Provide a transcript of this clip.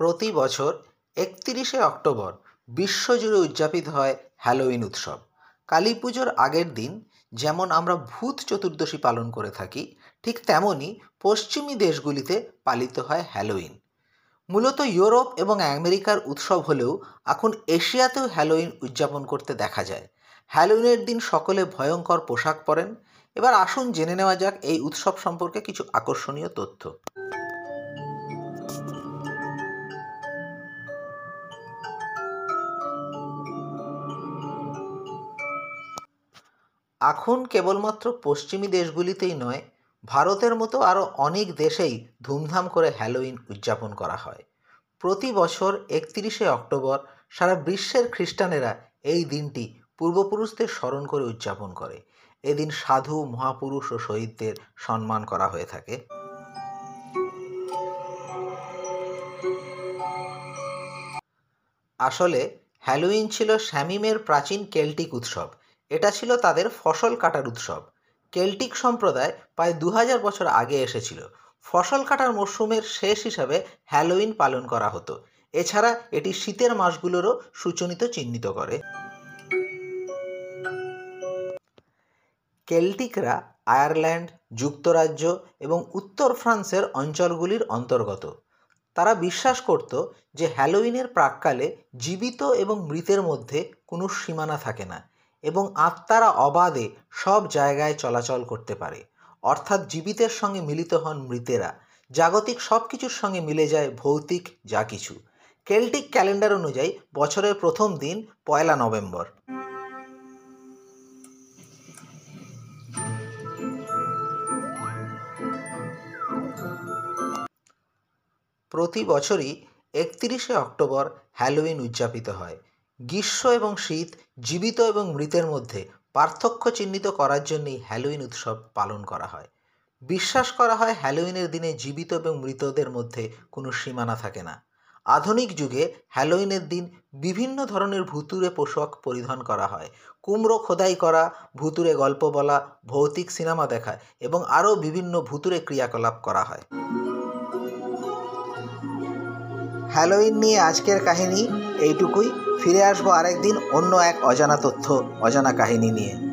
প্রতি বছর একতিরিশে অক্টোবর বিশ্বজুড়ে উদযাপিত হয় হ্যালোউইন উৎসব। কালী পুজোর আগের দিন যেমন আমরা ভূত চতুর্দশী পালন করে থাকি, ঠিক তেমনই পশ্চিমী দেশগুলিতে পালিত হয় হ্যালোউইন মূলত ইউরোপ এবং আমেরিকার উৎসব হলেও এখন এশিয়াতেও হ্যালোউইন উদযাপন করতে দেখা যায়। হ্যালোইনের দিন সকলে ভয়ঙ্কর পোশাক পরেন। এবার আসুন জেনে নেওয়া যাক এই উৎসব সম্পর্কে কিছু আকর্ষণীয় তথ্য। এখন কেবলমাত্র পশ্চিমী দেশগুলিতেই নয়, ভারতের মতো আরও অনেক দেশেই ধুমধাম করে হ্যালোইন উদযাপন করা হয়। প্রতি বছর একতিরিশে অক্টোবর সারা বিশ্বের খ্রিস্টানেরা এই দিনটি পূর্বপুরুষদের স্মরণ করে উদযাপন করে। এদিন সাধু, মহাপুরুষ ও শহীদদের সম্মান করা হয়ে থাকে। আসলে হ্যালোইন ছিল স্যামিমের প্রাচীন কেল্টিক উৎসব। এটা ছিল তাদের ফসল কাটার উৎসব। কেল্টিক সম্প্রদায় প্রায় দু হাজার বছর আগে এসেছিল। ফসল কাটার মরশুমের শেষ হিসাবে হ্যালোইন পালন করা হতো। এছাড়া এটি শীতের মাসগুলোরও সূচনিত চিহ্নিত করে। কেল্টিকরা আয়ারল্যান্ড, যুক্তরাজ্য এবং উত্তর ফ্রান্সের অঞ্চলগুলির অন্তর্গত। তারা বিশ্বাস করত যে হ্যালোইনের প্রাককালে জীবিত এবং মৃতের মধ্যে কোনো সীমানা থাকে না। এবং আত্মারা অবাধে সব জায়গায় চলাচল করতে পারে। অর্থাৎ জীবিতের সঙ্গে মিলিত হন মৃতেরা। জাগতিক সব কিছুর সঙ্গে মিলে যায় ভৌতিক যা কিছু। কেল্টিক ক্যালেন্ডার অনুযায়ী বছরের প্রথম দিন পয়লা নভেম্বর। প্রতি বছরই একত্রিশে অক্টোবর হ্যালোউইন উদযাপিত হয়। গ্রীষ্ম এবং শীত, জীবিত এবং মৃতের মধ্যে পার্থক্য চিহ্নিত করার জন্যই হ্যালোইন উৎসব পালন করা হয়। বিশ্বাস করা হয় হ্যালোইনের দিনে জীবিত এবং মৃতদের মধ্যে কোনো সীমানা থাকে না। আধুনিক যুগে হ্যালোইনের দিন বিভিন্ন ধরনের ভুতুরে পোশাক পরিধান করা হয়। কুমড়ো খোদাই করা ভুতুরে গল্প বলা, ভৌতিক সিনেমা দেখা এবং আরও বিভিন্ন ভুতুরে ক্রিয়াকলাপ করা হয়। হ্যালোইন নিয়ে আজকের কাহিনী এইটুকুই। ফিরে আসব আরেকদিন অন্য এক অজানা তথ্য, অজানা কাহিনী নিয়ে।